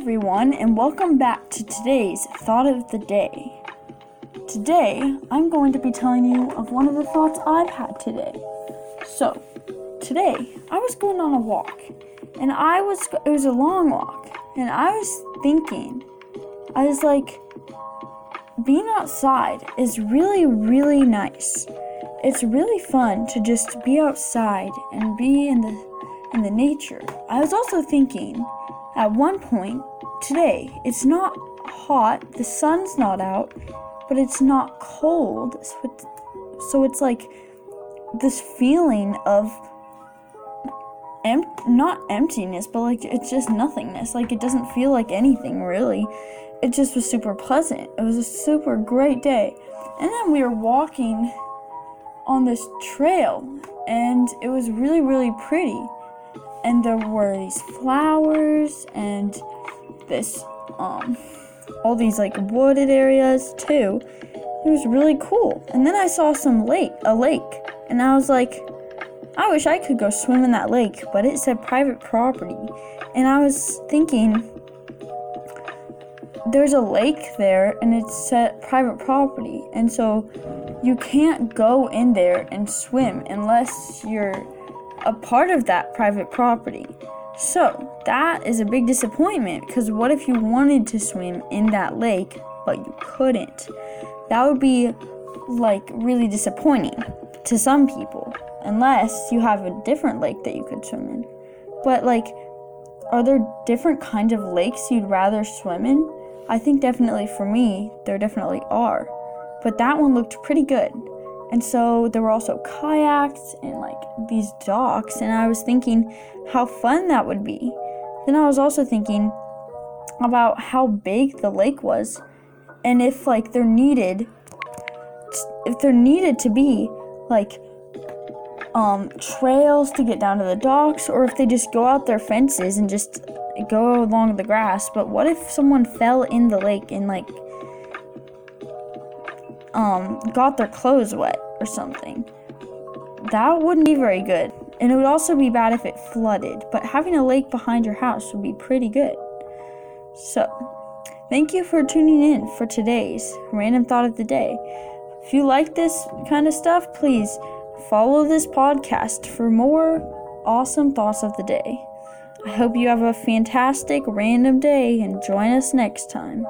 everyone, and welcome back to today's Thought of the Day. Today, I'm going to be telling you of one of the thoughts I've had today. So, today, I was going on a walk, and I was, it was a long walk, and I was thinking, I was like, being outside is really, really nice. It's really fun to just be outside and be in the in the nature. I was also thinking at one point today, it's not hot, the sun's not out, but it's not cold. So it's, so it's like this feeling of em- not emptiness, but like it's just nothingness. Like it doesn't feel like anything really. It just was super pleasant. It was a super great day. And then we were walking on this trail and it was really really pretty and there were these flowers and this um all these like wooded areas too. It was really cool. And then I saw some lake, a lake, and I was like, I wish I could go swim in that lake, but it said private property. And I was thinking there's a lake there and it's set private property. And so you can't go in there and swim unless you're a part of that private property. So, that is a big disappointment because what if you wanted to swim in that lake but you couldn't? That would be like really disappointing to some people unless you have a different lake that you could swim in. But like are there different kinds of lakes you'd rather swim in? I think definitely for me, there definitely are. But that one looked pretty good. And so there were also kayaks and like these docks, and I was thinking how fun that would be. Then I was also thinking about how big the lake was and if like there needed if there needed to be like um trails to get down to the docks or if they just go out their fences and just go along the grass but what if someone fell in the lake and like um, got their clothes wet or something. That wouldn't be very good. And it would also be bad if it flooded, but having a lake behind your house would be pretty good. So, thank you for tuning in for today's random thought of the day. If you like this kind of stuff, please follow this podcast for more awesome thoughts of the day. I hope you have a fantastic random day and join us next time.